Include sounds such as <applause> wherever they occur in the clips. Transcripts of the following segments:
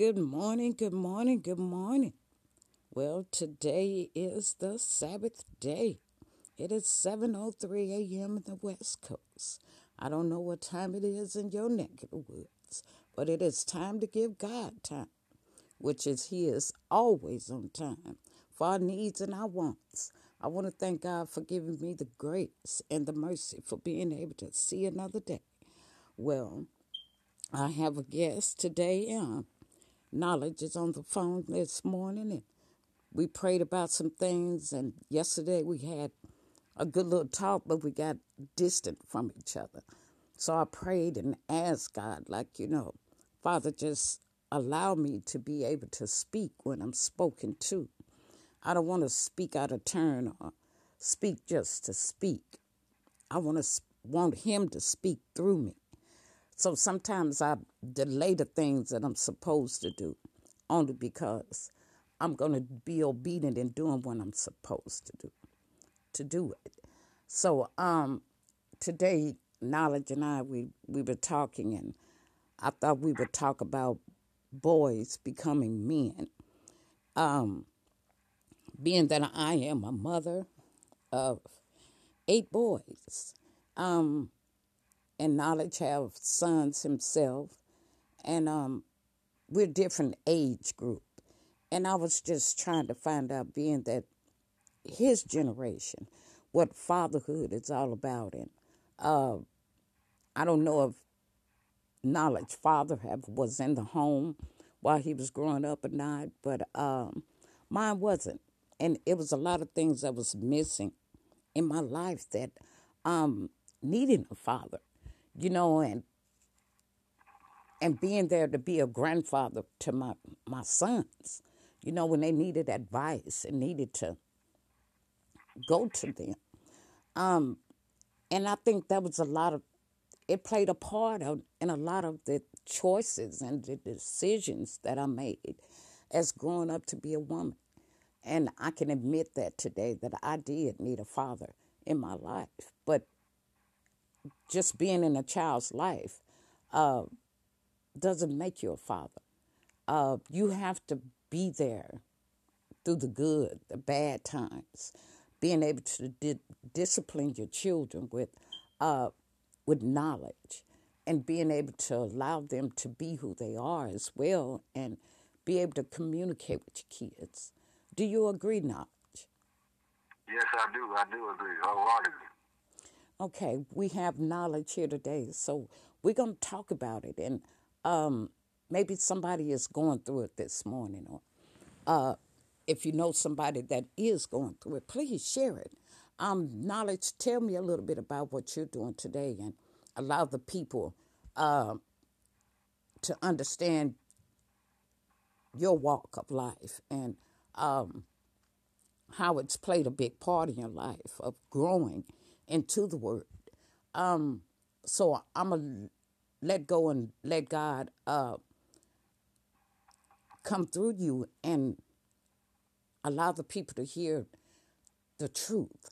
Good morning, good morning, good morning. Well, today is the Sabbath day. It is 7:03 a.m. in the West Coast. I don't know what time it is in your neck of the woods, but it is time to give God time, which is He is always on time for our needs and our wants. I want to thank God for giving me the grace and the mercy for being able to see another day. Well, I have a guest today. Um, Knowledge is on the phone this morning, and we prayed about some things. And yesterday we had a good little talk, but we got distant from each other. So I prayed and asked God, like, you know, Father, just allow me to be able to speak when I'm spoken to. I don't want to speak out of turn or speak just to speak. I want to want Him to speak through me. So sometimes I delay the things that I'm supposed to do only because I'm going to be obedient in doing what I'm supposed to do to do it. So um today knowledge and I we we were talking and I thought we would talk about boys becoming men. Um being that I am a mother of eight boys. Um and knowledge have sons himself. And um we're different age group. And i was just trying to find out being that his generation what fatherhood is all about. And uh i don't know if knowledge father have was in the home while he was growing up or not but um mine wasn't. And it was a lot of things that was missing in my life that um needing a father you know and and being there to be a grandfather to my my sons you know when they needed advice and needed to go to them. Um and i think that was a lot of it played a part of, in a lot of the choices and the decisions that i made as growing up to be a woman. And i can admit that today that i did need a father in my life but just being in a child's life uh, doesn't make you a father uh, you have to be there through the good, the bad times, being able to di- discipline your children with uh, with knowledge, and being able to allow them to be who they are as well, and be able to communicate with your kids. Do you agree, knowledge? Yes, I do. I do agree wholeheartedly. Okay, we have knowledge here today, so we're going to talk about it, and um, maybe somebody is going through it this morning, or uh, if you know somebody that is going through it, please share it. Um, knowledge, tell me a little bit about what you're doing today, and allow the people uh, to understand your walk of life and um, how it's played a big part in your life of growing into the Word. Um, so I'm gonna let go and let God uh, come through you and allow the people to hear the truth.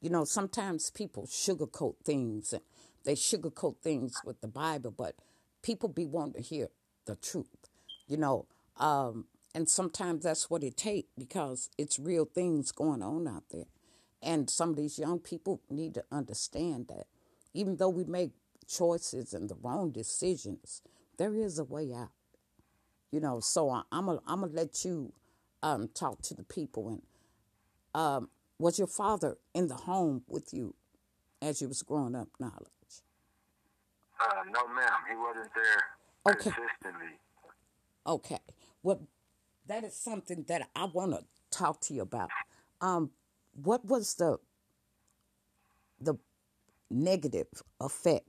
You know, sometimes people sugarcoat things and they sugarcoat things with the Bible, but people be wanting to hear the truth, you know. Um, and sometimes that's what it takes because it's real things going on out there. And some of these young people need to understand that even though we make choices and the wrong decisions, there is a way out you know? So I, i'm gonna I'm gonna let you um, talk to the people and um, was your father in the home with you as you was growing up knowledge? Uh, no, ma'am. He wasn't there okay. consistently. okay. Well that is something that i want to talk to you about. Um, what was the the negative effect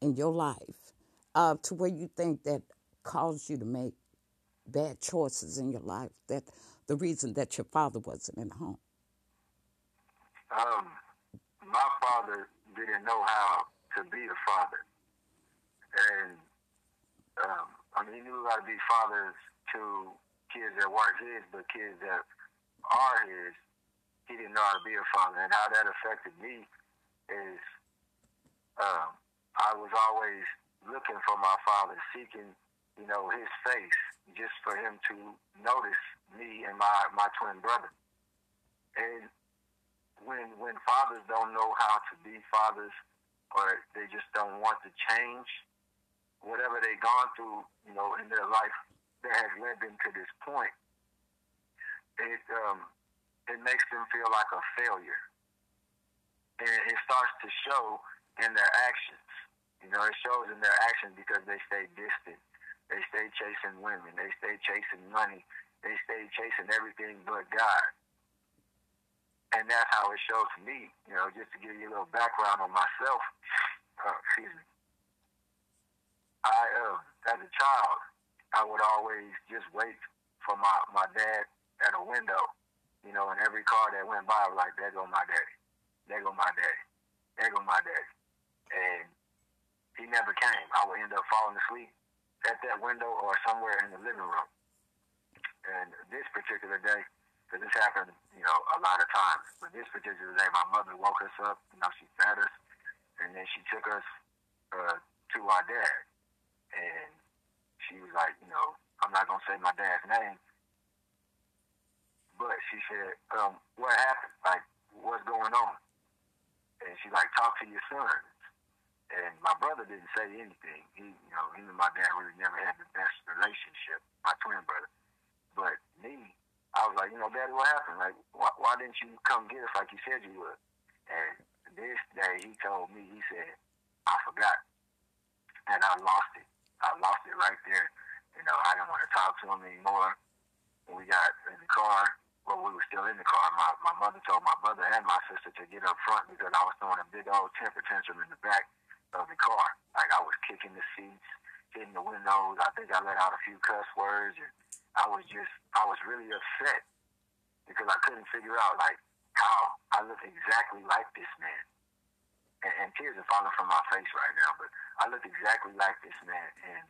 in your life uh, to where you think that caused you to make bad choices in your life that the reason that your father wasn't in the home? Um, my father didn't know how to be a father, and um, I mean, he knew how to be fathers to kids that weren't his, but kids that are his, he didn't know how to be a father, and how that affected me is um, I was always looking for my father, seeking you know, his face just for him to notice me and my, my twin brother. And when when fathers don't know how to be fathers or they just don't want to change whatever they've gone through, you know, in their life that has led them to this point, it um, it makes them feel like a failure. And it starts to show in their actions. You know, it shows in their actions because they stay distant. They stay chasing women. They stay chasing money. They stay chasing everything but God. And that's how it shows to me, you know, just to give you a little background on myself. Uh, excuse me. I, uh, as a child, I would always just wait for my, my dad at a window, you know, and every car that went by, I was like, there go my daddy. There go my daddy. There go my daddy. And he never came. I would end up falling asleep at that window or somewhere in the living room. And this particular day, because this happened, you know, a lot of times. But this particular day, my mother woke us up. You know, she fed us, and then she took us uh, to our dad, and she was like, you know, I'm not gonna say my dad's name, but she said, um, what happened? Like, what's going on? And she like, talk to your sons. And my brother didn't say anything. He, you know, him and my dad really never had the best relationship, my twin brother. But me, I was like, you know, Daddy, what happened? Like, why, why didn't you come get us like you said you would? And this day, he told me, he said, I forgot, and I lost it. I lost it right there. You know, I didn't want to talk to him anymore. We got in the car, well, we were still in the car. My my mother told my brother and my sister to get up front because I was throwing a big old temper tantrum in the back of the car. Like I was kicking the seats, hitting the windows. I think I let out a few cuss words. And I was just, I was really upset because I couldn't figure out like how I look exactly like this man. And, and tears are falling from my face right now, but I look exactly like this man, and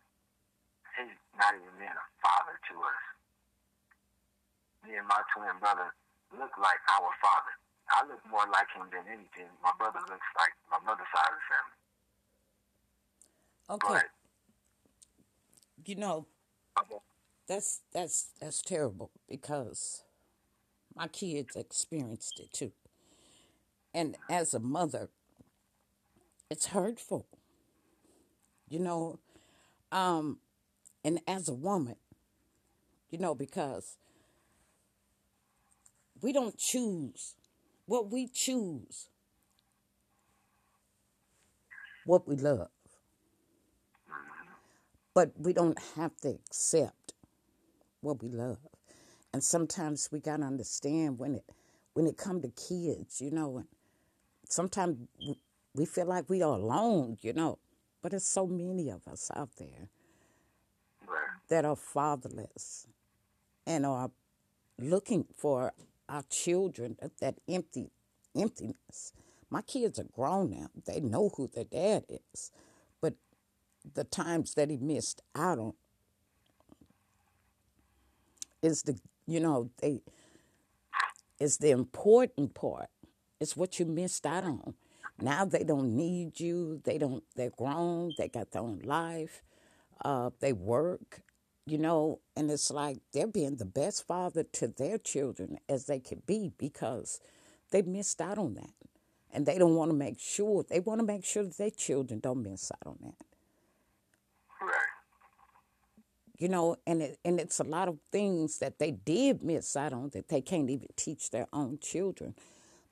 he's not even being a father to us. Me and my twin brother look like our father. I look more like him than anything. My brother looks like my mother's side of the family. Okay. But You know, okay, that's that's that's terrible because my kids experienced it too. And as a mother, it's hurtful. You know, um, and as a woman, you know, because we don't choose what we choose, what we love. But we don't have to accept what we love. And sometimes we gotta understand when it when it come to kids, you know, and sometimes we feel like we are alone, you know. But there's so many of us out there that are fatherless and are looking for our children at that empty emptiness. My kids are grown now. They know who their dad is. But the times that he missed out on is the you know, they is the important part. It's what you missed out on. Now they don't need you. They don't they're grown, they got their own life. Uh, they work, you know, and it's like they're being the best father to their children as they could be because they missed out on that. And they don't want to make sure they want to make sure that their children don't miss out on that. right, You know, and it, and it's a lot of things that they did miss out on that they can't even teach their own children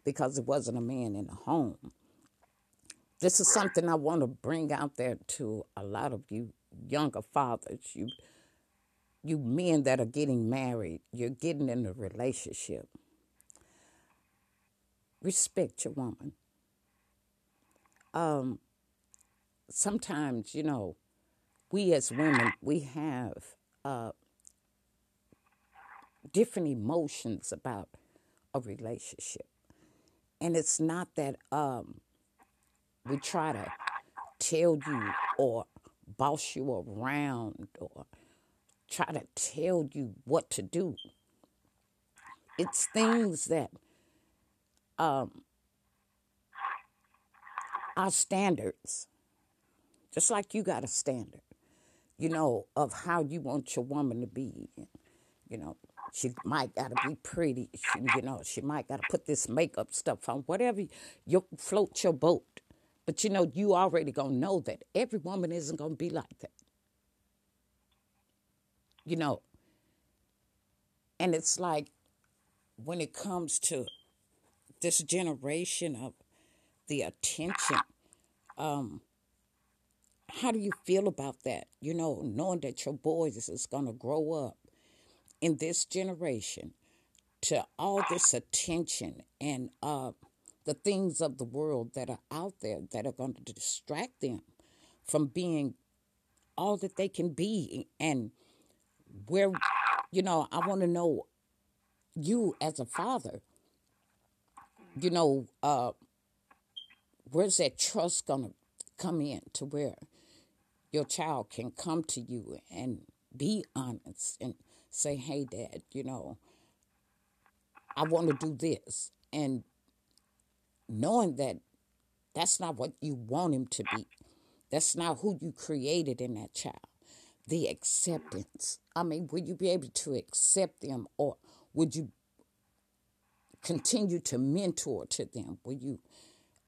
because it wasn't a man in the home. This is something I want to bring out there to a lot of you younger fathers, you you men that are getting married, you're getting in a relationship. Respect your woman. Sometimes, you know, we as women, we have uh, different emotions about a relationship. And it's not that um, we try to tell you or boss you around or try to tell you what to do. It's things that um, our standards, just like you got a standard, you know, of how you want your woman to be. You know, she might gotta be pretty. She, you know, she might gotta put this makeup stuff on. Whatever you float your boat. But you know, you already gonna know that every woman isn't gonna be like that. You know. And it's like when it comes to this generation of the attention, um, how do you feel about that? You know, knowing that your boys is gonna grow up in this generation to all this attention and uh, the things of the world that are out there that are going to distract them from being all that they can be and where you know i want to know you as a father. You know uh where's that trust gonna come in to where your child can come to you and be honest and say hey dad you know i want to do this and knowing that that's not what you want him to be. That's not who you created in that child the acceptance. I mean will you be able to accept them or would you continue to mentor to them? Will you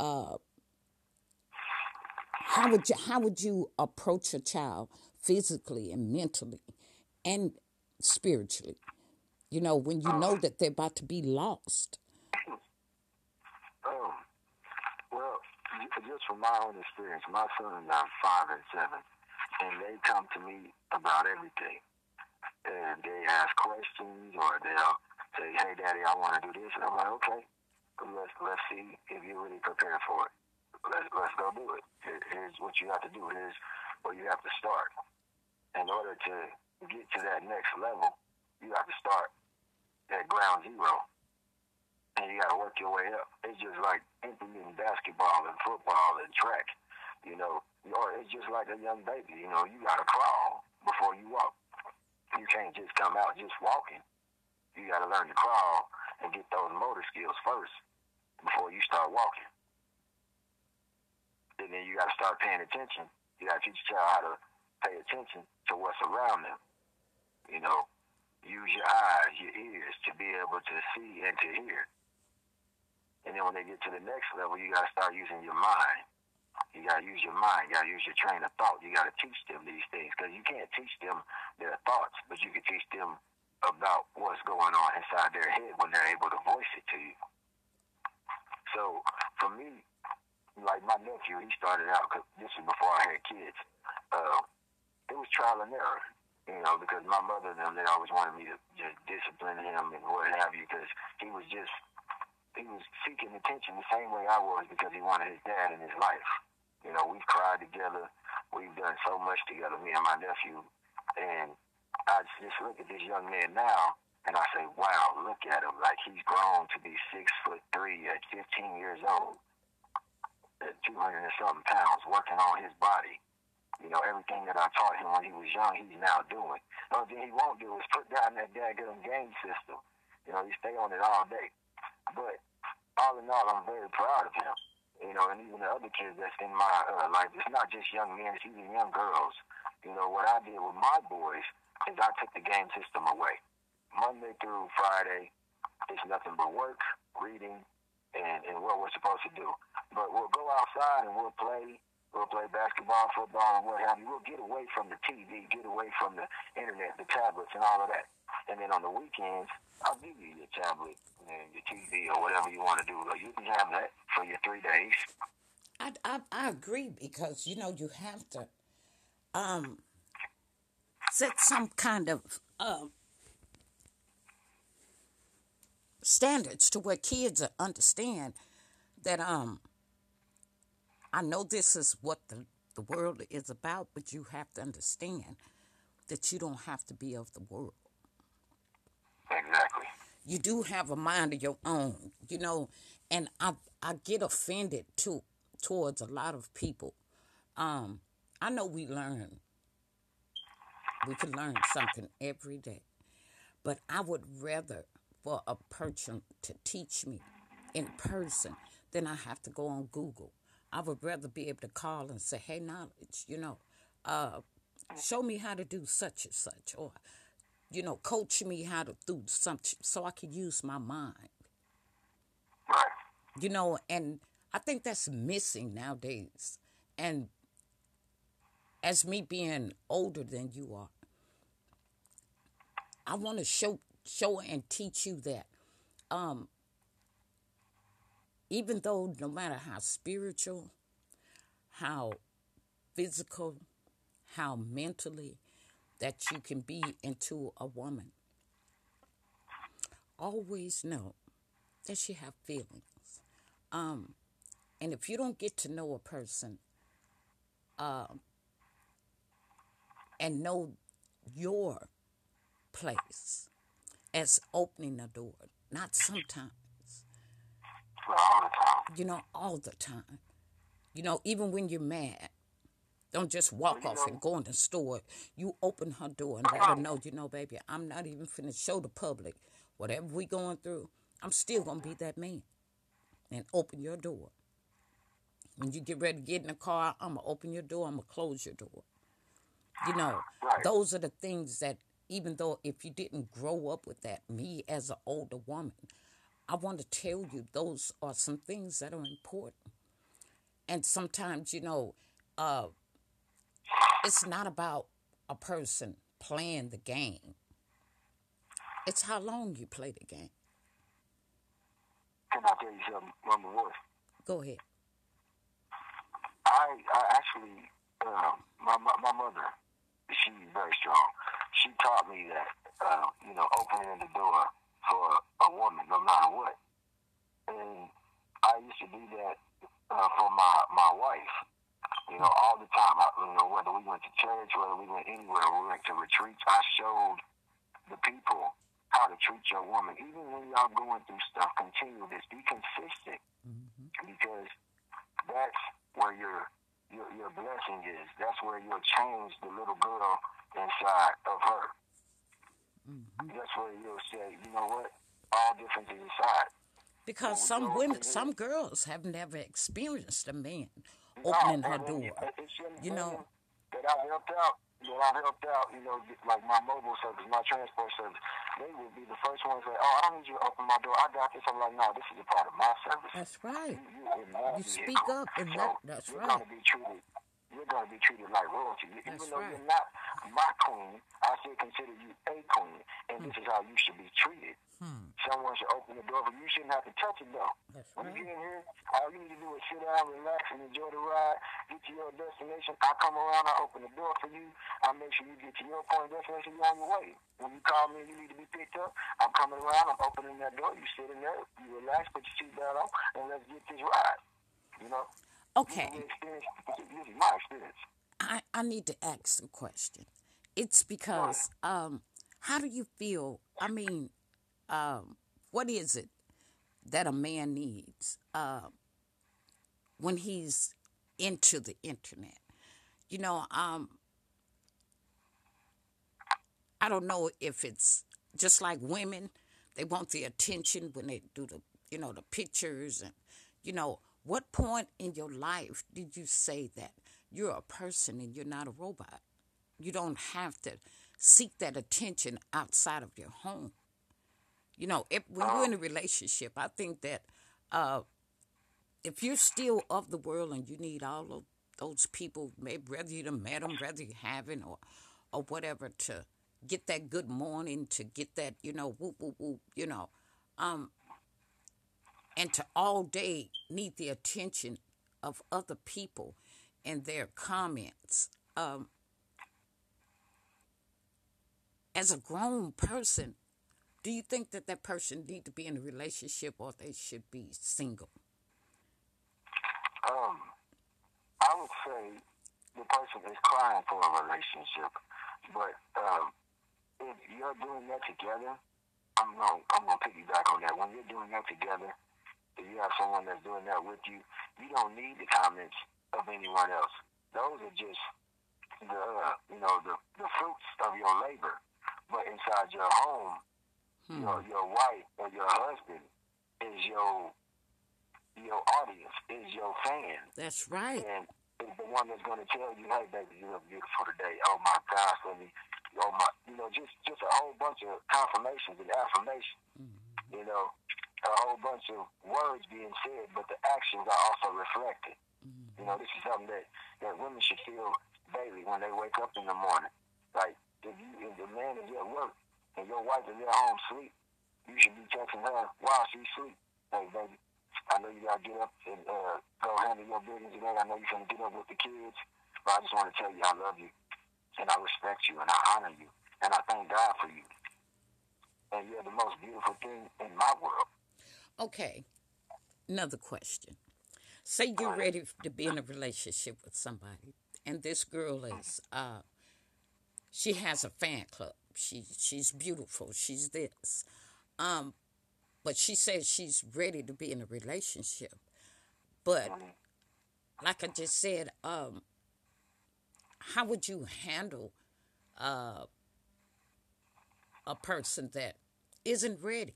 uh how would you how would you approach a child physically and mentally and spiritually? You know when you know that they're about to be lost. Um, well, just from my own experience, my sons are five and seven, and they come to me about everything. And they ask questions, or they'll say, "Hey, Daddy, I want to do this," and I'm like, "Okay, let's let's see if you're really prepared for it. Let's let's go do it. Here's what you have to do. Here's where you have to start. In order to get to that next level, you have to start at ground zero and you gotta work your way up. It's just like implementing basketball and football and track, you know. Or it's just like a young baby, you know. You gotta crawl before you walk. You can't just come out just walking. You gotta learn to crawl and get those motor skills first before you start walking. And then you gotta start paying attention. You gotta teach your child how to pay attention to what's around them. You know, use your eyes, your ears to be able to see and to hear. And then when they get to the next level, you got to start using your mind. You got to use your mind. You got to use your train of thought. You got to teach them these things because you can't teach them their thoughts, but you can teach them about what's going on inside their head when they're able to voice it to you. So for me, like my nephew, he started out, cause this was before I had kids. Uh, it was trial and error, you know, because my mother and them, they always wanted me to just discipline him and what have you because he was just he was seeking attention the same way I was because he wanted his dad in his life. You know, we've cried together. We've done so much together, me and my nephew. And I just look at this young man now and I say, wow, look at him. Like he's grown to be six foot three at 15 years old, at 200 and something pounds, working on his body. You know, everything that I taught him when he was young, he's now doing. The only thing he won't do is put down that daggone game system. You know, he stay on it all day. But all in all, I'm very proud of him. You know, and even the other kids that's in my uh, life, it's not just young men, it's even young girls. You know, what I did with my boys is I took the game system away. Monday through Friday, it's nothing but work, reading, and, and what we're supposed to do. But we'll go outside and we'll play. We'll play basketball, football, and what have you. We'll get away from the TV, get away from the internet, the tablets, and all of that. And then on the weekends, I'll give you your tablet and your TV or whatever you want to do. You can have that for your three days. I, I, I agree because you know you have to um set some kind of um standards to where kids understand that um I know this is what the the world is about, but you have to understand that you don't have to be of the world. You do have a mind of your own, you know, and I I get offended too towards a lot of people. Um, I know we learn. We can learn something every day. But I would rather for a person to teach me in person than I have to go on Google. I would rather be able to call and say, hey, knowledge, you know, uh, show me how to do such and such, or you know, coach me how to do something so I can use my mind. Right. You know, and I think that's missing nowadays. And as me being older than you are, I want to show show and teach you that um even though no matter how spiritual, how physical, how mentally that you can be into a woman, always know that she have feelings. Um, and if you don't get to know a person uh, and know your place as opening a door, not sometimes, All the time. you know, all the time. You know, even when you're mad, don't just walk off and go in the store. You open her door and let her know, you know, baby, I'm not even finna show the public whatever we going through. I'm still gonna be that man. And open your door. When you get ready to get in the car, I'm gonna open your door. I'm gonna close your door. You know, <sighs> those are the things that even though if you didn't grow up with that, me as an older woman, I want to tell you those are some things that are important. And sometimes, you know, uh, it's not about a person playing the game. It's how long you play the game. Can I tell you something, Mama Wolf? Go ahead. I, I actually, um, my, my my mother, she's very strong. She taught me that, uh, you know, opening the door for a woman, no matter what. And I used to do that uh, for my my wife. You know, all the time. I, you know, whether we went to church, whether we went anywhere, we went to retreats. I showed the people how to treat your woman, even when y'all going through stuff. Continue this. Be consistent mm-hmm. because that's where your your your blessing is. That's where you'll change the little girl inside of her. Mm-hmm. That's where you'll say, you know what? All differences is inside. Because some women, some girls have never experienced a man opening No, her door. it- It's young You know- that I helped out. That I helped out, you know, like my mobile service, my transport service. They would be the first ones that, oh, I don't need you to open my door. I got this. I'm like, no, this is a part of my service. That's right. You, you, You speak up and So let- that's you're right. Gonna be treated, you're going to be treated like royalty. Even That's though right. you're not my queen, I still consider you a queen, and this is how you should be treated. Hmm. Someone should open the door, but you shouldn't have to touch it though. That's when right. you get in here, all you need to do is sit down, relax, and enjoy the ride. Get to your destination. I come around, I open the door for you. I make sure you get to your point of destination. You're on your way. When you call me and you need to be picked up, I'm coming around. I'm opening that door. You sit in there, you relax, put your seatbelt on, and let's get this ride. You know. Okay. This is. This is my experience. I, I need to ask a question. It's because um, how do you feel? I mean, um, what is it that a man needs uh, when he's into the internet? You know, um, I don't know if it's just like women; they want the attention when they do the, you know, the pictures and, you know, what point in your life did you say that you're a person and you're not a robot? You don't have to seek that attention outside of your home. You know, if, when you're in a relationship, I think that uh, if you're still of the world and you need all of those people, maybe whether you done met them, whether you haven't, or or whatever, to get that good morning, to get that, you know, whoop whoop whoop, you know, um, and to all day need the attention of other people and their comments. Um, as a grown person, do you think that that person need to be in a relationship or they should be single? Um, I would say the person is crying for a relationship, but um, if you're doing that together, I'm gonna I'm gonna piggyback on that. When you're doing that together, if you have someone that's doing that with you, you don't need the comments of anyone else. Those are just the uh, you know the the fruits of your labor. But inside your home, your your wife or your husband is your your audience, is your fan That's right. and is the one that's going to tell you, hey, baby, you look beautiful today. Oh, my gosh, let me, oh, my, you know, just, just a whole bunch of confirmations and affirmations, mm-hmm. you know, a whole bunch of words being said, but the actions are also reflected. Mm-hmm. You know, this is something that, that women should feel daily when they wake up in the morning. Like, if you, if the man is at work and your wife is at home sleep, you should be texting her while she's asleep. Hey, baby, I know you gotta get up and uh, go handle your business today. I know you're gonna get up with the kids, but I just want to tell you I love you and I respect you and I honor you and I thank God for you. And you're the most beautiful thing in my world. Okay, another question. Say you're ready to be in a relationship with somebody, and this girl is, uh, she has a fan club. She she's beautiful. She's this. Um, but she says she's ready to be in a relationship. But like I just said, um, how would you handle uh, a person that isn't ready?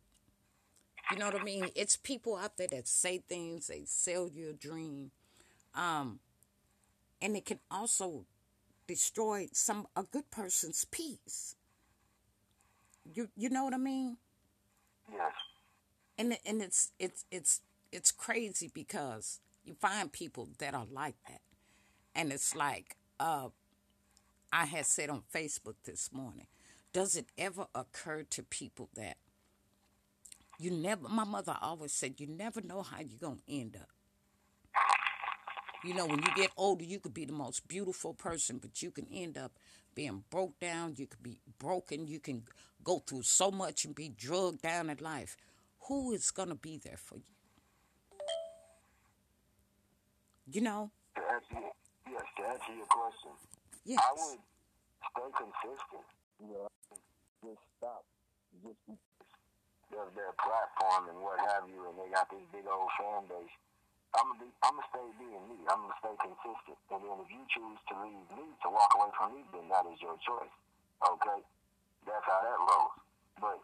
You know what I mean? It's people out there that say things, they sell you a dream, um, and it can also destroy some a good person's peace. You you know what I mean? Yes and and it's it's it's it's crazy because you find people that are like that, and it's like uh, I had said on Facebook this morning. Does it ever occur to people that you never? My mother always said you never know how you're gonna end up. You know, when you get older, you could be the most beautiful person, but you can end up being broke down. You could be broken. You can go through so much and be drugged down in life who is going to be there for you? You know? To answer, yes, to answer your question, yes. I would stay consistent. You know, just stop. Just their, their platform and what have you, and they got this big old fan base. I'm gonna be, I'm gonna stay being me. I'm gonna stay consistent. And then if you choose to leave me, to walk away from me, then that is your choice. Okay, that's how that rolls. But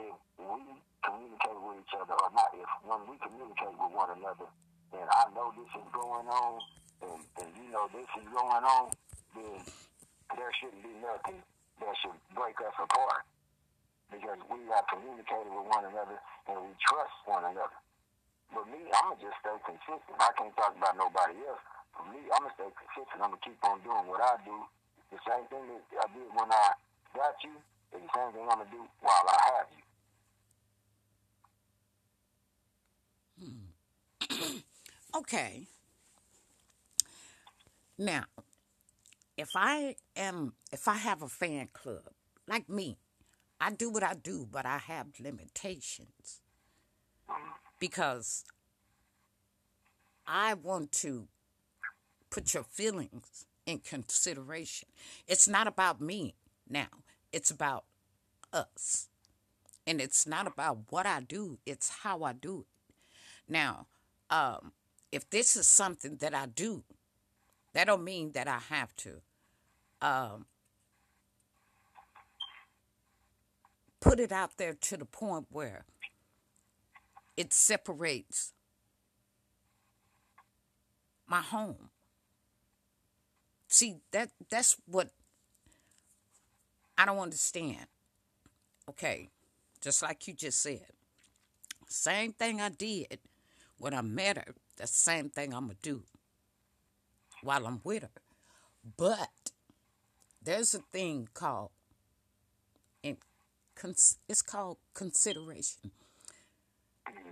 if we communicate with each other, or not if, when we communicate with one another, and I know this is going on, and, and you know this is going on, then there shouldn't be nothing that should break us apart. Because we have communicated with one another and we trust one another. But me, I'm to just stay consistent. I can't talk about nobody else. For me, I'm to stay consistent. I'm to keep on doing what I do. The same thing that I did when I got you is the same thing I'm to do while I have you. Hmm. <clears throat> Okay. Now, if I am, if I have a fan club, like me, I do what I do, but I have limitations because I want to put your feelings in consideration. It's not about me now, it's about us. And it's not about what I do, it's how I do it. Now, um, if this is something that I do, that don't mean that I have to um, put it out there to the point where it separates my home. See that that's what I don't understand. Okay, just like you just said. Same thing I did when I met her the same thing I'm going to do while I'm with her. But there's a thing called, and it's called consideration.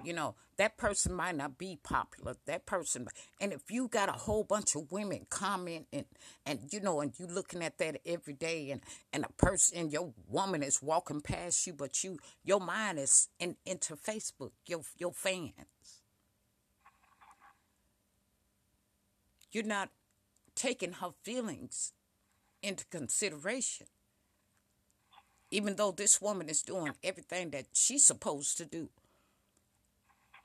You know, that person might not be popular. That person, and if you got a whole bunch of women comment and, and you know, and you looking at that every day, and and a person, your woman is walking past you, but you, your mind is in, into Facebook, your your fans. You're not taking her feelings into consideration. Even though this woman is doing everything that she's supposed to do.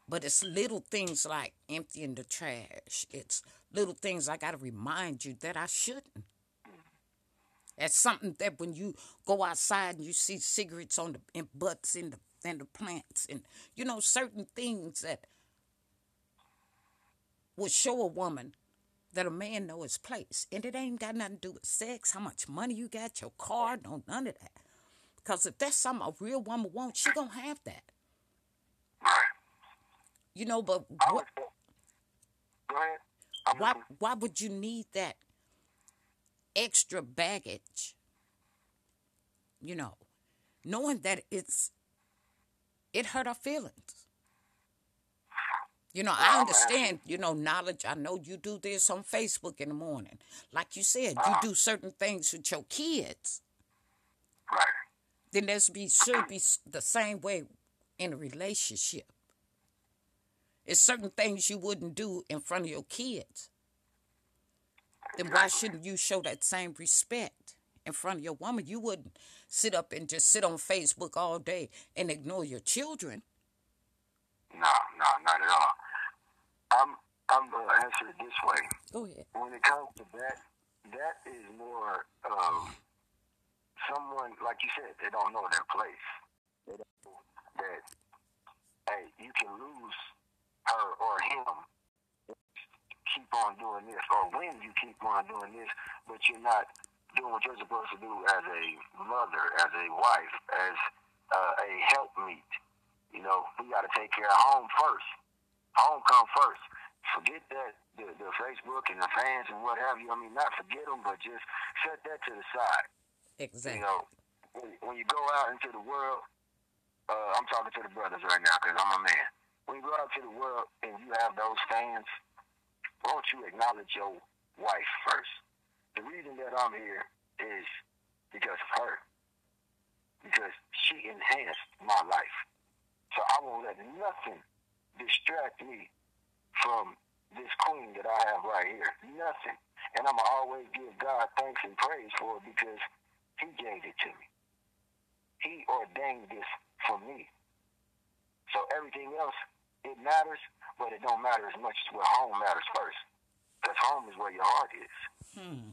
But it's little things like emptying the trash. It's little things I got to remind you that I shouldn't. That's something that when you go outside and you see cigarettes on the and butts in the and the plants and you know certain things that would show a woman that a man know his place. And it ain't got nothing to do with sex, how much money you got, your car, no, none of that. Because if that's something a real woman wants, she gonna have that. You know, but what, would say, go ahead. I'm why why would you need that extra baggage? You know, knowing that it's it hurt our feelings. You know, I understand, you know, knowledge. I know you do this on Facebook in the morning. Like you said, you uh-huh. do certain things with your kids. Right. Then there's be should be the same way in a relationship. It's certain things you wouldn't do in front of your kids. Then why shouldn't you show that same respect in front of your woman? You wouldn't sit up and just sit on Facebook all day and ignore your children. No, no, not at all. I'm I'm gonna answer it this way. Go ahead. When it comes to that, that is more of someone like you said. They don't know their place. They don't know that hey, you can lose her or him. Keep on doing this, or when you keep on doing this, but you're not doing what you're supposed to do as a mother, as a wife, as uh, a helpmeet. You know, we got to take care of home first. Home come first. Forget that the, the Facebook and the fans and what have you. I mean, not forget them, but just set that to the side. Exactly. You know, when, when you go out into the world, uh, I'm talking to the brothers right now because I'm a man. When you go out to the world and you have those fans, won't you acknowledge your wife first? The reason that I'm here is because of her. Because she enhanced my life. So I won't let nothing distract me from this queen that I have right here. Nothing. And I'm going to always give God thanks and praise for it because he gave it to me. He ordained this for me. So everything else, it matters, but it don't matter as much as where home matters first. Because home is where your heart is. Hmm.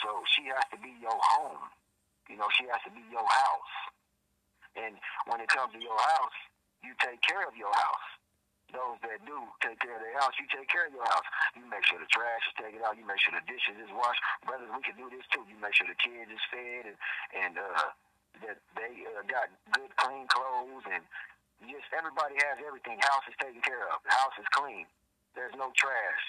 So she has to be your home. You know, she has to be your house. And when it comes to your house, you take care of your house. Those that do take care of their house, you take care of your house. You make sure the trash is taken out. You make sure the dishes is washed. Brothers, we can do this too. You make sure the kids is fed and and uh, that they uh, got good, clean clothes and just everybody has everything. House is taken care of. The house is clean. There's no trash.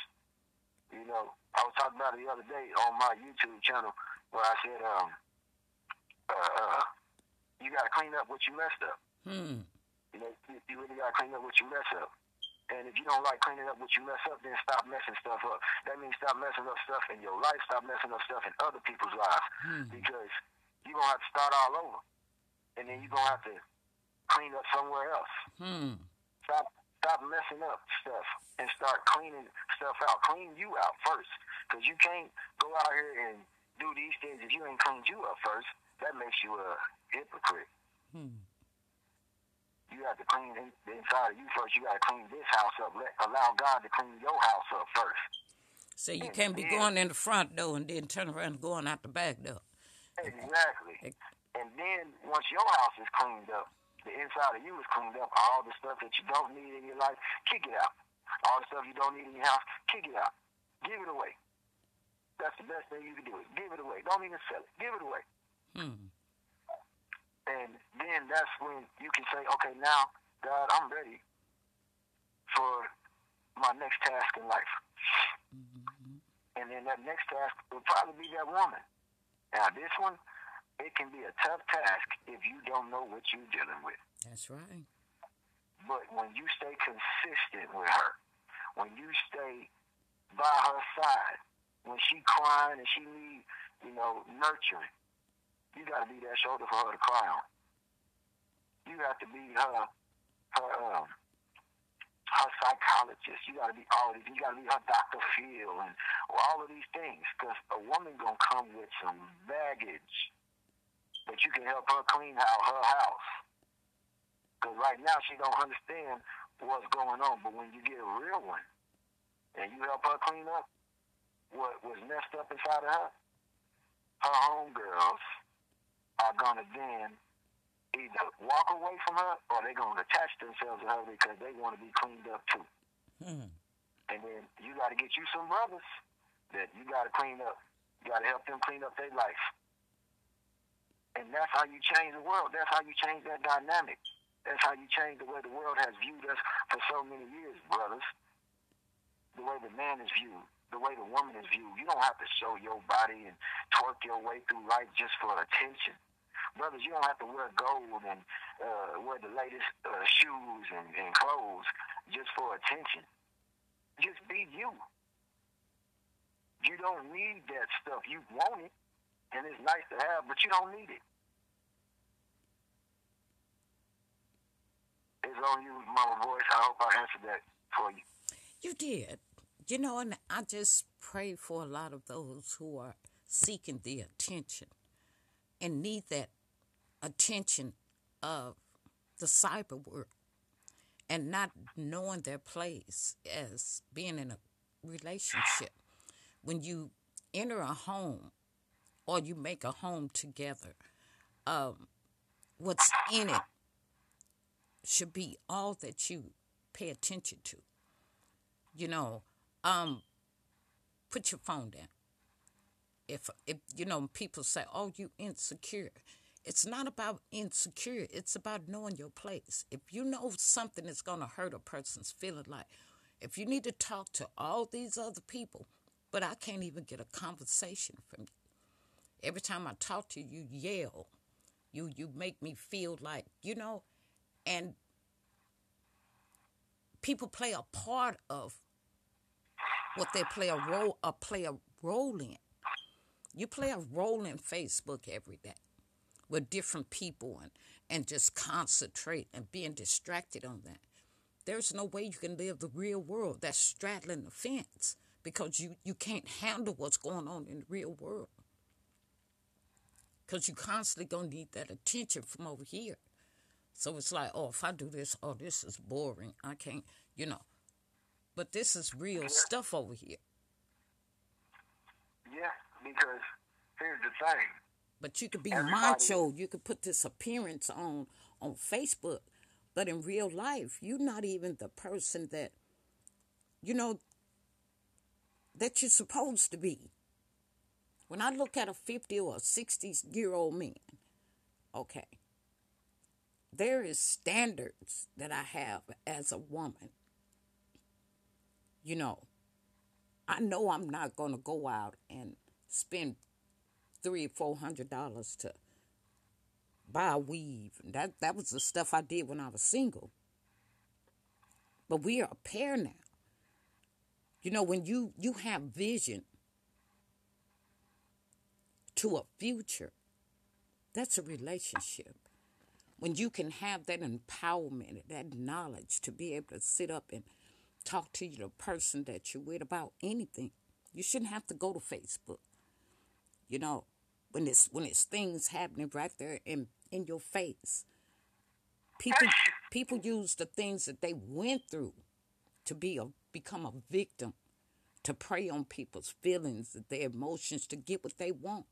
You know, I was talking about it the other day on my YouTube channel where I said, um, uh, uh, you got to clean up what you messed up. Hmm. You know, you, you really got to clean up what you mess up. And if you don't like cleaning up what you mess up, then stop messing stuff up. That means stop messing up stuff in your life. Stop messing up stuff in other people's lives. Because to have to start all over. And then you're going to have to clean up somewhere else. Hmm. Stop stop messing up stuff and start cleaning stuff out. Clean you out first. Because you can't go out here and do these things if you ain't cleaned you up first. That makes you a hypocrite. Hmm. You have to clean in- the inside of you first. You got to clean this house up. Let, allow God to clean your house up first. So you can't be going in the front door and then turn around and going out the back door. Exactly. And then once your house is cleaned up, the inside of you is cleaned up. All the stuff that you don't need in your life, kick it out. All the stuff you don't need in your house, kick it out. Give it away. That's the best thing you can do. Is give it away. Don't even sell it. Give it away. Hmm. And then that's when you can say, okay, now, God, I'm ready for my next task in life. And then that next task will probably be that woman. Now, this one, it can be a tough task if you don't know what you're dealing with. That's right. But when you stay consistent with her, when you stay by her side, when she crying and she need, you know, nurturing, you got to be that shoulder for her to cry on. You got to be her, her, um, her psychologist. You got to be all these. You got to be her Dr. Phil and all of these things. Because a woman gonna come with some baggage, but you can help her clean out her house. Because right now she don't understand what's going on. But when you get a real one and you help her clean up what was messed up inside of her, her homegirls are gonna then either walk away from her or they're gonna attach themselves to her because they want to be cleaned up too. Hmm. And then you got to get you some brothers that you got to clean up. You got to help them clean up their life. And that's how you change the world. That's how you change that dynamic. That's how you change the way the world has viewed us for so many years, brothers. The way the man is viewed, the way the woman is viewed. You don't have to show your body and twerk your way through life just for attention. Brothers, you don't have to wear gold and uh, wear the latest uh, shoes and, and clothes just for attention. Just be you. You don't need that stuff. You want it, and it's nice to have, but you don't need it. It's on you, Mama Voice. I hope I answered that for you. You did. You know, and I just pray for a lot of those who are seeking the attention and need that attention of the cyber world and not knowing their place as being in a relationship. When you enter a home or you make a home together, um, what's in it should be all that you pay attention to. You know, um, put your phone down. If if you know people say, "Oh, you insecure," It's not about insecure. It's about knowing your place. If you know something is going to hurt a person's feeling, like if you need to talk to all these other people, but I can't even get a conversation from you. Every time I talk to you, you yell. You you make me feel like you know, and people play a part of what they play a role a play a role in. You play a role in Facebook every day with different people and, and just concentrate and being distracted on that. There's no way you can live the real world that's straddling the fence because you, you can't handle what's going on in the real world. Because you constantly going to need that attention from over here. So it's like, oh, if I do this, oh, this is boring. I can't, you know. But this is real stuff over here. Yeah, because here's the thing but you could be Everybody. macho. You could put this appearance on on Facebook, but in real life, you're not even the person that you know that you're supposed to be. When I look at a 50 or 60 year old man, okay, there is standards that I have as a woman. You know, I know I'm not going to go out and spend three or four hundred dollars to buy a weave. That that was the stuff I did when I was single. But we are a pair now. You know, when you you have vision to a future, that's a relationship. When you can have that empowerment, that knowledge to be able to sit up and talk to the person that you're with about anything, you shouldn't have to go to Facebook. You know, when it's when it's things happening right there in in your face. People people use the things that they went through to be a become a victim, to prey on people's feelings, their emotions, to get what they want.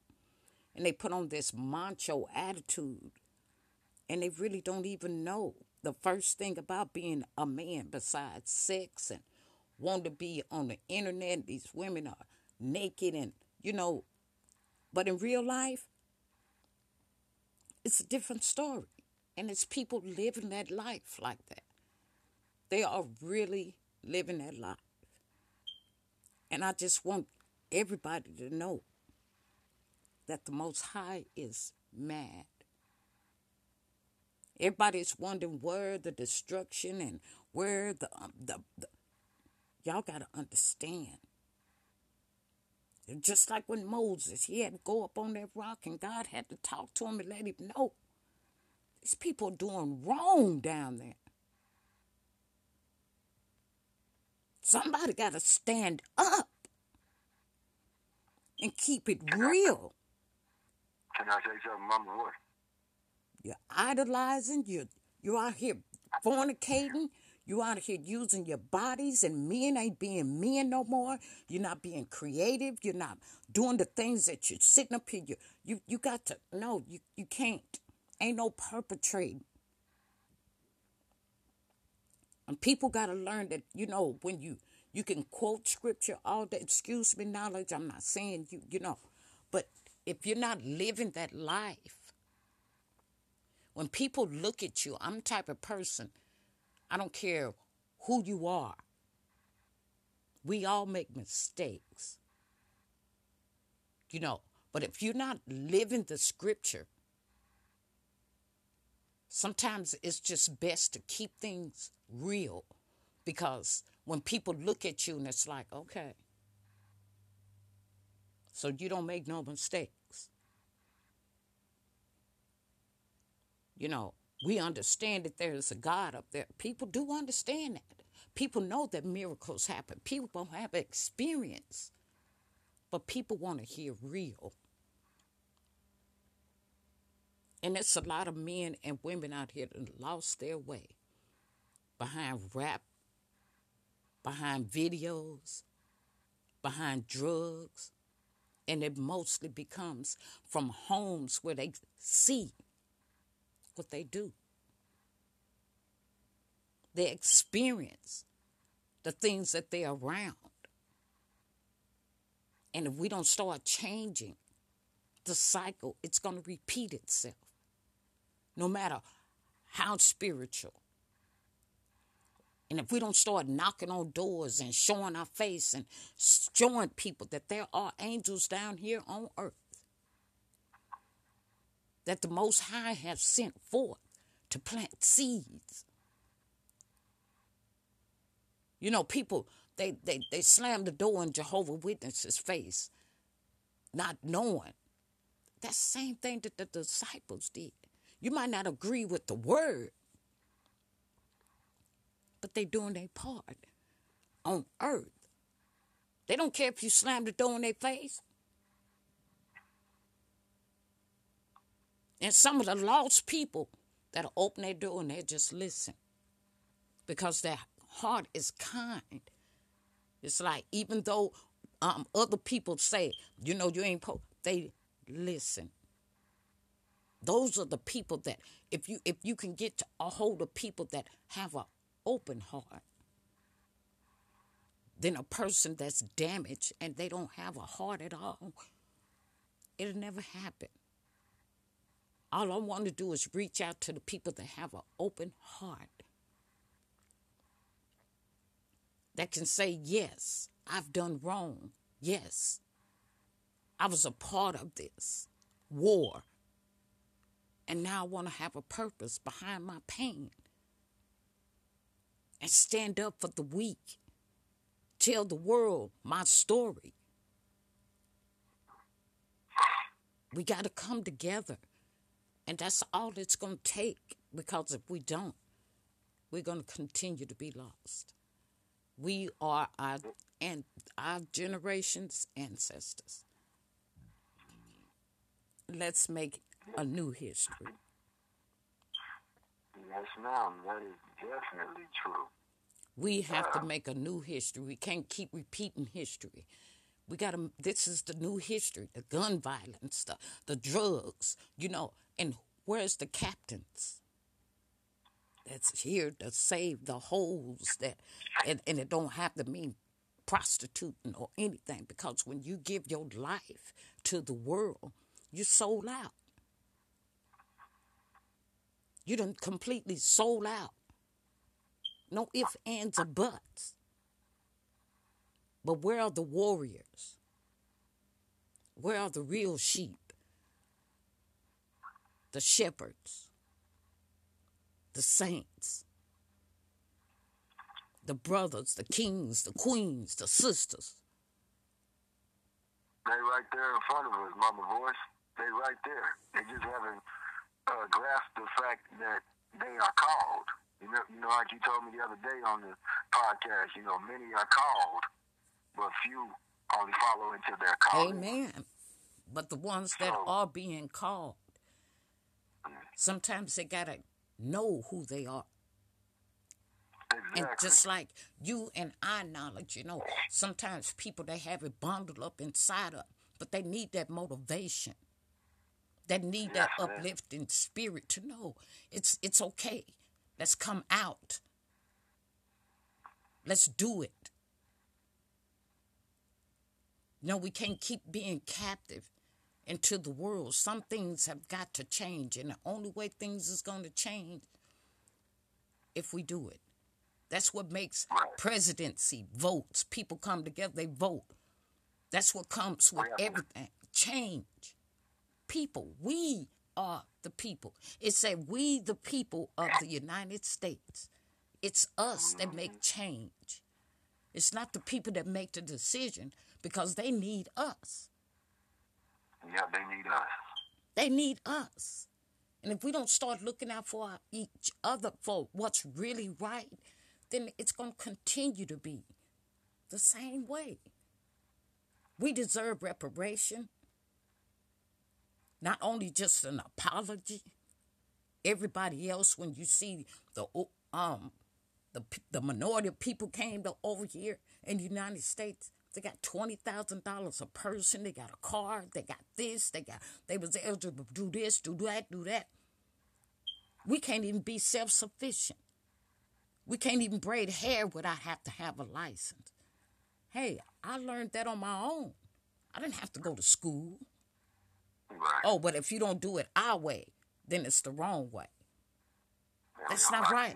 And they put on this macho attitude. And they really don't even know the first thing about being a man besides sex and want to be on the internet. These women are naked and, you know, but in real life, it's a different story. And it's people living that life like that. They are really living that life. And I just want everybody to know that the Most High is mad. Everybody's wondering where the destruction and where the, um, the, the y'all got to understand just like when Moses, he had to go up on that rock and God had to talk to him and let him know. These people are doing wrong down there. Somebody got to stand up and keep it real. Can I say something, Mama? What? You're idolizing. You're, you're out here fornicating. You out here using your bodies, and men ain't being men no more. You're not being creative. You're not doing the things that you're sitting up here. You you you got to no. You you can't. Ain't no perpetrating. And people got to learn that you know when you You can quote scripture all day. Excuse me, knowledge. I'm not saying you, you know, but if you're not living that life, when people look at you, I'm the type of person, I don't care who you are. We all make mistakes. You know, but if you're not living the scripture, sometimes it's just best to keep things real because when people look at you and it's like, okay, so you don't make no mistakes. You know, we understand that there is a God up there. People do understand that. People know that miracles happen. People have experience. But people want to hear real. And it's a lot of men and women out here that lost their way behind rap, behind videos, behind drugs. And it mostly becomes from homes where they see what they do. They experience the things that they're around. And if we don't start changing the cycle, it's going to repeat itself no matter how spiritual. And if we don't start knocking on doors and showing our face and showing people that there are angels down here on earth, that the Most High has sent forth to plant seeds. You know, people, they, they, they slam the door in Jehovah Witnesses' face, not knowing. That same thing that the disciples did. You might not agree with the word, but they're doing their part on earth. They don't care if you slam the door in their face. And some of the lost people that'll open their door and they just listen because their heart is kind. It's like even though um, other people say, you know, you ain't po-, they listen. Those are the people that if you if you can get a hold of people that have an open heart, then a person that's damaged and they don't have a heart at all, it'll never happen. All I want to do is reach out to the people that have an open heart. That can say, yes, I've done wrong. Yes, I was a part of this war. And now I want to have a purpose behind my pain and stand up for the weak. Tell the world my story. We got to come together. And that's all it's going to take because if we don't, we're going to continue to be lost. We are our and our generation's ancestors. Let's make a new history. Yes, ma'am. That is definitely true. We have to make a new history. We can't keep repeating history. We got to, this is the new history, the gun violence stuff, the drugs, you know, and where's the captains? That's here to save the holes that, and, and it don't have to mean prostituting or anything because when you give your life to the world, you sold out. You done completely sold out. No ifs, ands, or buts. But where are the warriors? Where are the real sheep? The shepherds, the saints, the brothers, the kings, the queens, the sisters. They right there in front of us, Mama Voice. They right there. They just haven't uh, grasp the fact that they are called. You know, you know, like you told me the other day on the podcast. You know, many are called, but few only follow into their calling. Amen. But the ones that so, are being called, sometimes they gotta know who they are. Exactly. And just like you and I knowledge, you know, sometimes people they have it bundled up inside of, but they need that motivation They need that uplifting spirit to know it's it's okay. Let's come out. Let's do it. No, we can't keep being captive into the world. Some things have got to change, and the only way things is going to change if we do it. That's what makes presidency votes. People come together, they vote. That's what comes with everything. Change. People. We are the people. It said we the people of the United States. It's us that make change. It's not the people that make the decision because they need us. Yeah, they need us. They need us. And if we don't start looking out for each other for what's really right, then it's going to continue to be the same way. We deserve reparation, not only just an apology. Everybody else, when you see the um the the minority of people came to over here in the United States, they got twenty thousand dollars a person. They got a car. They got this. They got they was eligible to do this, do that, do that. We can't even be self sufficient. We can't even braid hair without have to have a license. Hey, I learned that on my own. I didn't have to go to school. Right. Oh, but if you don't do it our way, then it's the wrong way. That's not right.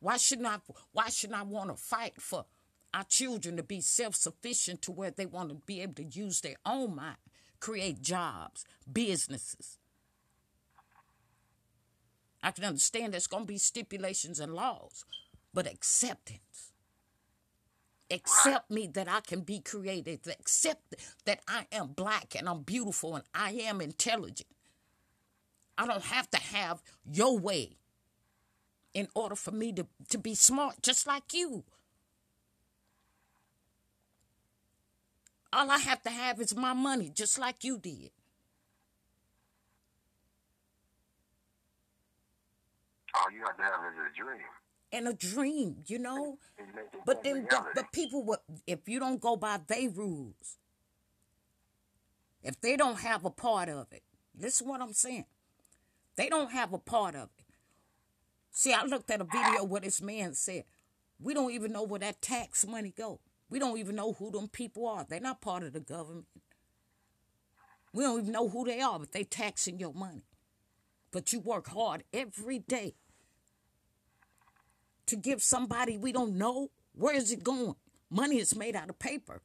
Why shouldn't I why shouldn't I want to fight for our children to be self-sufficient to where they want to be able to use their own mind, create jobs, businesses? I can understand there's going to be stipulations and laws, but acceptance. Accept me that I can be creative. Accept that I am black and I'm beautiful and I am intelligent. I don't have to have your way in order for me to, to be smart, just like you. All I have to have is my money, just like you did. All you have to have is a dream and a dream, you know. But then, the, but people, would, if you don't go by their rules, if they don't have a part of it, this is what I'm saying. They don't have a part of it. See, I looked at a video where this man said, "We don't even know where that tax money go. We don't even know who them people are. They're not part of the government. We don't even know who they are, but they taxing your money. But you work hard every day." to give somebody we don't know? Where is it going? Money is made out of paper.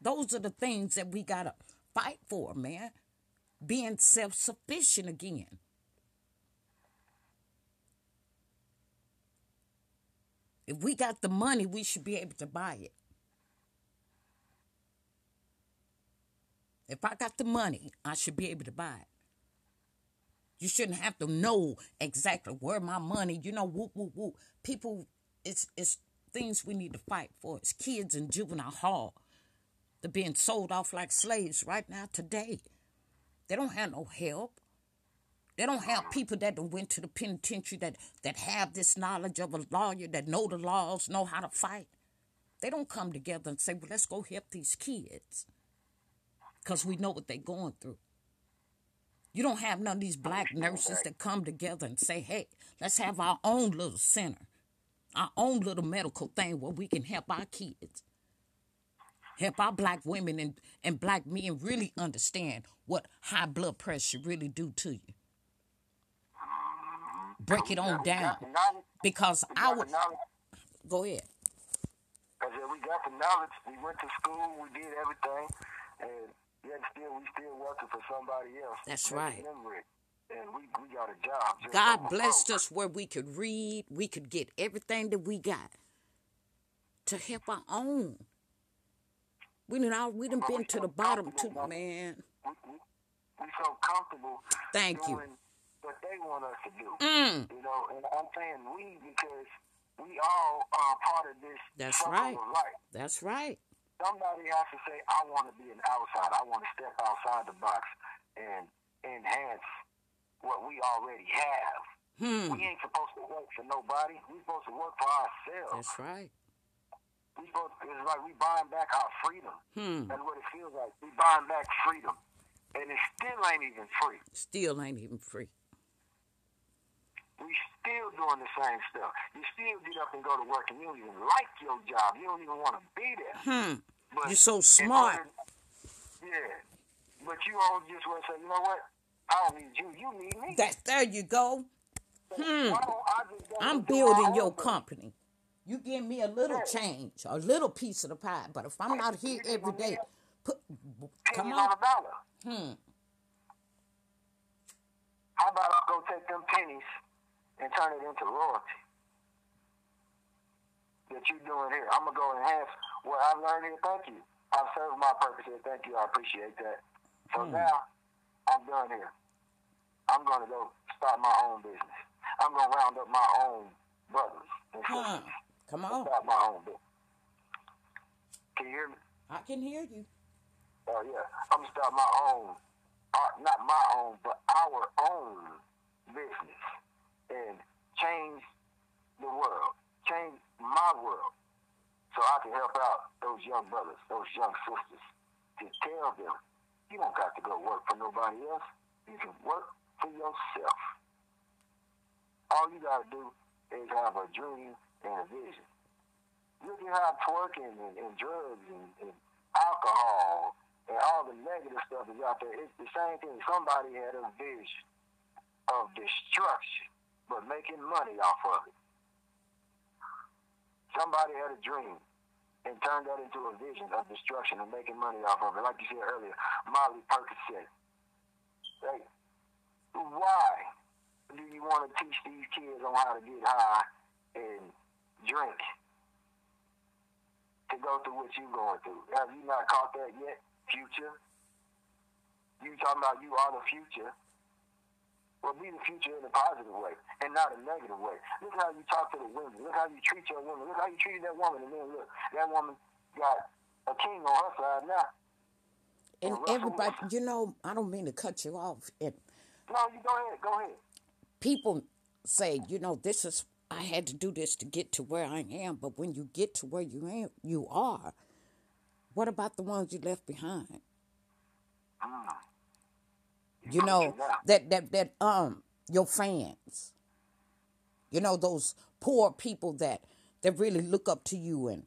Those are the things that we got to fight for, man. Being self sufficient again. If we got the money, we should be able to buy it. If I got the money, I should be able to buy it. You shouldn't have to know exactly where my money, you know, whoop, whoop, whoop. People, it's, it's things we need to fight for. It's kids in juvenile hall. They're being sold off like slaves right now today. They don't have no help. They don't have people that went to the penitentiary that, that have this knowledge of a lawyer, that know the laws, know how to fight. They don't come together and say, well, let's go help these kids. Because we know what they're going through. You don't have none of these black nurses that come together and say, hey, let's have our own little center, our own little medical thing where we can help our kids, help our black women and, and black men really understand what high blood pressure really do to you. Break it on down. Because I would. Go ahead. Because we got the knowledge. We went to school. We did everything. And yet still we still working for somebody else. That's right. And we, we got a job. God blessed us where we could read, we could get everything that we got to help our own. We done all we done been to the bottom too, man. We, we, we so comfortable. Thank you. What they want us to do. Mm. You know, and I'm saying we because we all are part of this. That's right. That's right somebody has to say, I want to be an outside. I want to step outside the box and enhance what we already have. Hmm. We ain't supposed to work for nobody. We supposed to work for ourselves. That's right. We supposed to, it's like we buying back our freedom. Hmm. That's what it feels like. We buying back freedom. And it still ain't even free. Still ain't even free. We still doing the same stuff. You still get up and go to work, and you don't even like your job. You don't even want to be there. Hmm. But You're so smart. order- yeah. But you all just want to say, you know what? I don't need you. You need me. That there you go. Hmm. I just go I'm building your company. You give me a little change, a little piece of the pie. But if I'm not here every day, put come on. on a dollar. Hmm. How about I go take them pennies and turn it into royalty? That you're doing here. I'm gonna go enhance what I've learned here. Thank you. I've served my purpose here. Thank you. I appreciate that. So Hmm. now I'm done here. I'm gonna go start my own business. I'm gonna round up my own brothers and Huh. Come on. Start my own business. Can you hear me? I can hear you. Oh yeah, I'm gonna start my own, uh, not my own, but our own business and change the world, change my world, so I can help out those young brothers, those young sisters, to tell them you don't got to go work for nobody else. You can work for yourself. All you gotta do is have a dream and a vision. Look at how twerking and, and drugs and, and alcohol and all the negative stuff is out there. It's the same thing. Somebody had a vision of destruction, but making money off of it. Somebody had a dream and turned that into a vision of destruction and making money off of it. Like you said earlier, Molly Percocet. Hey, why do you want to teach these kids on how to get high and drink to go through what you're going through? Have you not caught that yet, future? You talking about you are the future. Well, be the future in a positive way and not a negative way. Look how you talk to the women. Look how you treat your women. Look how you treated that woman. And then look, that woman got a king on her side now. And everybody, Wilson. you know, I don't mean to cut you off. And No, you go ahead. Go ahead. people say, you know, this is I had to do this to get to where I am. But when you get to where you am, you are. What about the ones you left behind? Hmm. You know that that that um your fans. You know those poor people that that really look up to you and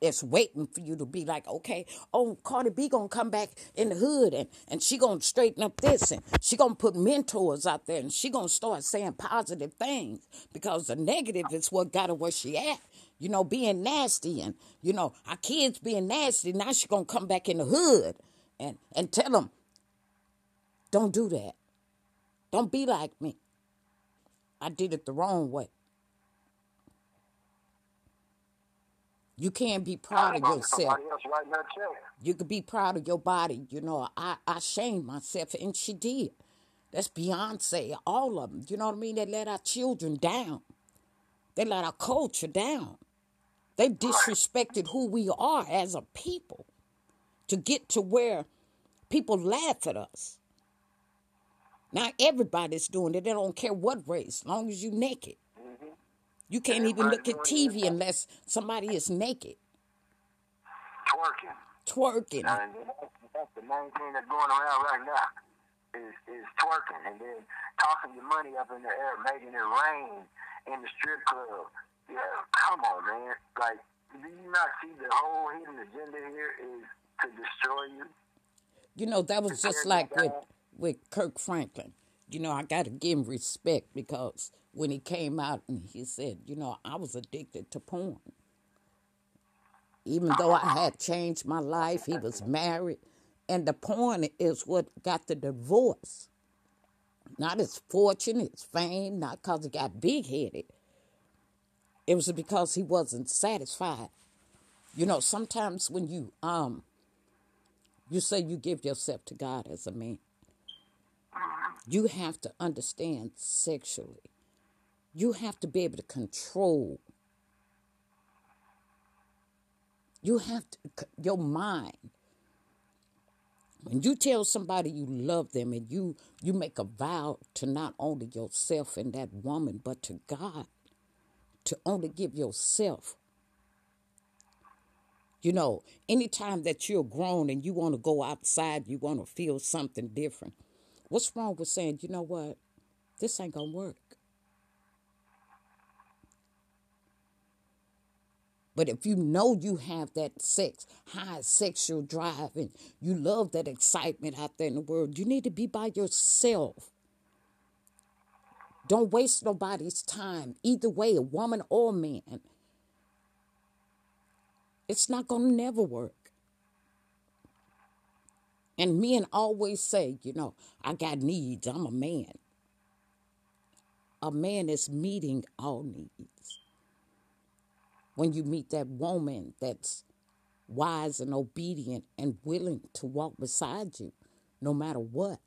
it's waiting for you to be like, okay, oh, Cardi B gonna come back in the hood and, and she gonna straighten up this and she gonna put mentors out there and she gonna start saying positive things because the negative is what got her where she at. You know, being nasty and you know our kids being nasty. Now she gonna come back in the hood and and tell them, don't do that. Don't be like me. I did it the wrong way. You can't be proud of yourself. Somebody else writing her check. You could be proud of your body. You know, I, I shamed myself, and she did. That's Beyonce, all of them. You know what I mean? They let our children down. They let our culture down. They disrespected who we are as a people to get to where people laugh at us. Now everybody's doing it. They don't care what race, as long as you're naked. Mm-hmm. You can't even look at TV unless somebody is naked, Twerking. twerking. That's the main thing that's going around right now is, is twerking and then tossing your money up in the air, making it rain in the strip club. Yeah, come on, man. Like, do you not see the whole hidden agenda here is to destroy you? You know, that was just like with with Kirk Franklin. You know, I got to give him respect because when he came out and he said, you know, I was addicted to porn. Even though I had changed my life, he was married, and the porn is what got the divorce. Not his fortune, his fame, not because he got big headed. It was because he wasn't satisfied. You know, sometimes when you um you say you give yourself to God as a man. You have to understand sexually. You have to be able to control. You have to, your mind. When you tell somebody you love them and you you make a vow to not only yourself and that woman, but to God, to only give yourself you know, anytime that you're grown and you want to go outside, you want to feel something different. What's wrong with saying, you know what? This ain't going to work. But if you know you have that sex, high sexual drive, and you love that excitement out there in the world, you need to be by yourself. Don't waste nobody's time, either way, a woman or man. It's not going to never work. And men always say, you know, I got needs, I'm a man. A man is meeting all needs when you meet that woman that's wise and obedient and willing to walk beside you no matter what.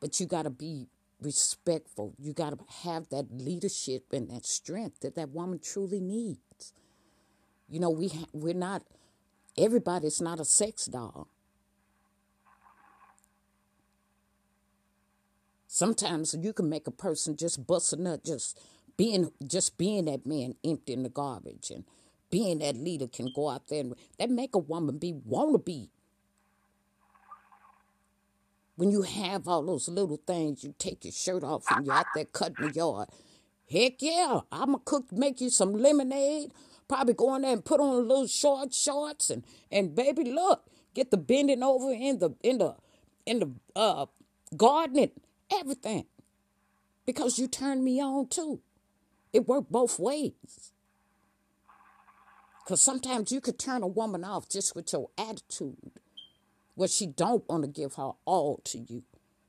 But you got to be respectful. You got to have that leadership and that strength that that woman truly needs. You know, we ha- we're not everybody's not a sex doll. Sometimes you can make a person just bust a nut just being just being that man emptying the garbage and being that leader can go out there and that make a woman be wanna be. When you have all those little things, you take your shirt off and you're out there cutting the yard. Heck yeah, I'ma cook, make you some lemonade. Probably go in there and put on a little short shorts and and baby, look, get the bending over in the in the in the uh gardening, everything, because you turned me on too. It worked both ways. Because sometimes you could turn a woman off just with your attitude, where she don't want to give her all to you,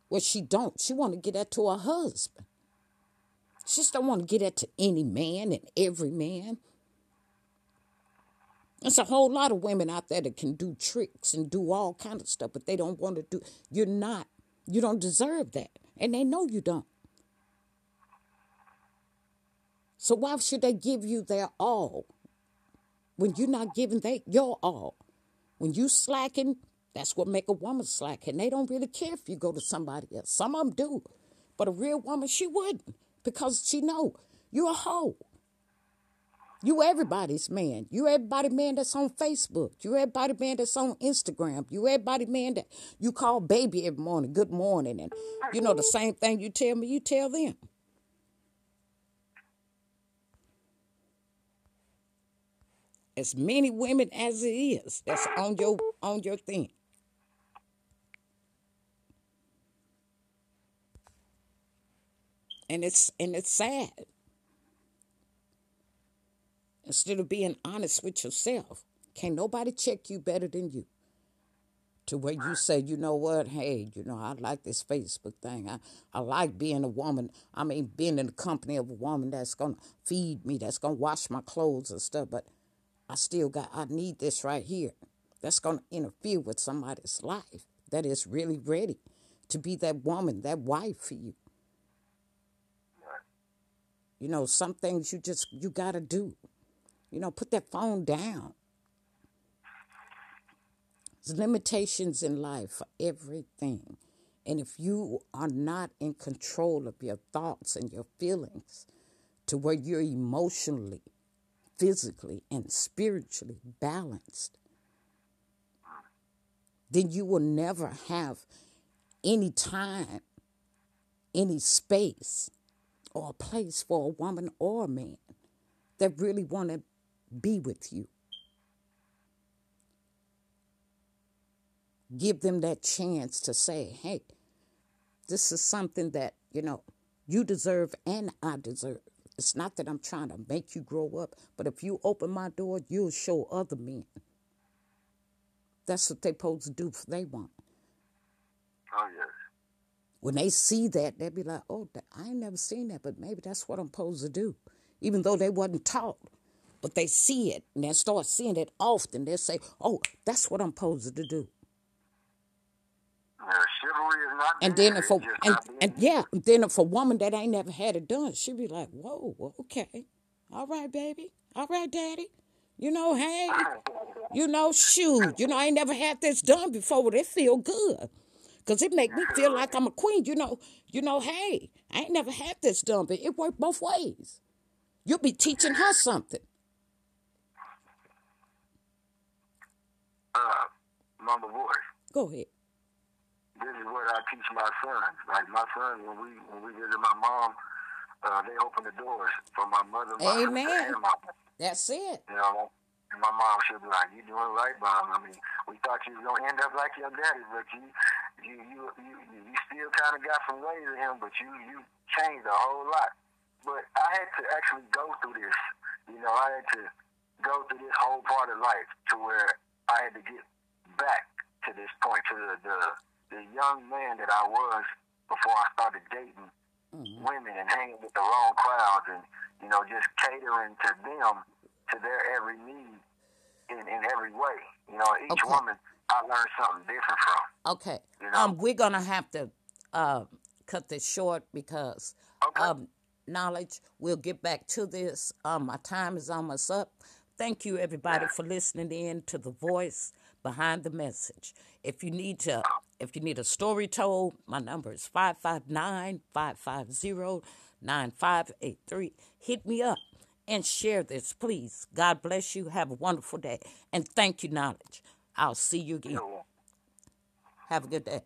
where she don't. She want to get that to her husband. She just don't want to get that to any man and every man. There's a whole lot of women out there that can do tricks and do all kind of stuff, but they don't want to do. You're not. You don't deserve that, and they know you don't. So why should they give you their all? when you're not giving they your all. When you slacking, that's what make a woman slack. And they don't really care if you go to somebody else. Some of them do. But a real woman, she wouldn't. Because she know you're a hoe. You everybody's man. You everybody man that's on Facebook. You everybody man that's on Instagram. You everybody man that you call baby every morning, good morning. And you know the mm-hmm. same thing you tell me, you tell them. as many women as it is that's on your on your thing. And it's and it's sad. Instead of being honest with yourself, can't nobody check you better than you. To where you say, you know what, hey, you know, I like this Facebook thing. I, I like being a woman. I mean, being in the company of a woman that's gonna feed me, that's gonna wash my clothes and stuff. But I still got, I need this right here. That's going to interfere with somebody's life that is really ready to be that woman, that wife for you. You know, some things you just, you got to do. You know, put that phone down. There's limitations in life for everything. And if you are not in control of your thoughts and your feelings to where you're emotionally physically and spiritually balanced, then you will never have any time, any space, or a place for a woman or a man that really want to be with you. Give them that chance to say, hey, this is something that, you know, you deserve and I deserve. It's not that I'm trying to make you grow up, but if you open my door, you'll show other men. That's what they supposed to do if they want. Oh, yes. When they see that, they'll be like, oh, I ain't never seen that, but maybe that's what I'm supposed to do. Even though they wasn't taught. But they see it, and they start seeing it often. They'll say, oh, that's what I'm supposed to do. and then if a and, and yeah, then if a woman that ain't never had it done, she be like, "Whoa, okay, all right, baby, all right, daddy, you know, hey, you know, shoot, you know, I ain't never had this done before, but it feel good, cause it make me feel like I'm a queen, you know, you know, hey, I ain't never had this done, but it worked both ways. You'll be teaching her something. Uh, Mama Voice. Go ahead this is what I teach my sons. Like my sons, when we when we visit my mom, uh, they open the doors for my mother, my Amen. and my. That's it. You know, And my mom, she'll be like, "You doing right, mom? I mean, we thought you was gonna end up like your daddy, but you, you, you, you, you still kind of got some ways of him, but you, you changed a whole lot." But I had to actually go through this. You know, I had to go through this whole part of life to where I had to get back to this point, to the the, the young man that I was before I started dating mm-hmm. women and hanging with the wrong crowds and you know just catering to them to their every need in, in every way. You know, each okay. woman I learned something different from. Okay. You know? Um, we're gonna have to uh, cut this short because okay. um, knowledge. We'll get back to this. Um, my time is almost up. Thank you, everybody, for listening in to the voice behind the message. If you need to, if you need a story told, my number is 559 550 9583. Hit me up and share this, please. God bless you. Have a wonderful day. And thank you, Knowledge. I'll see you again. Have a good day.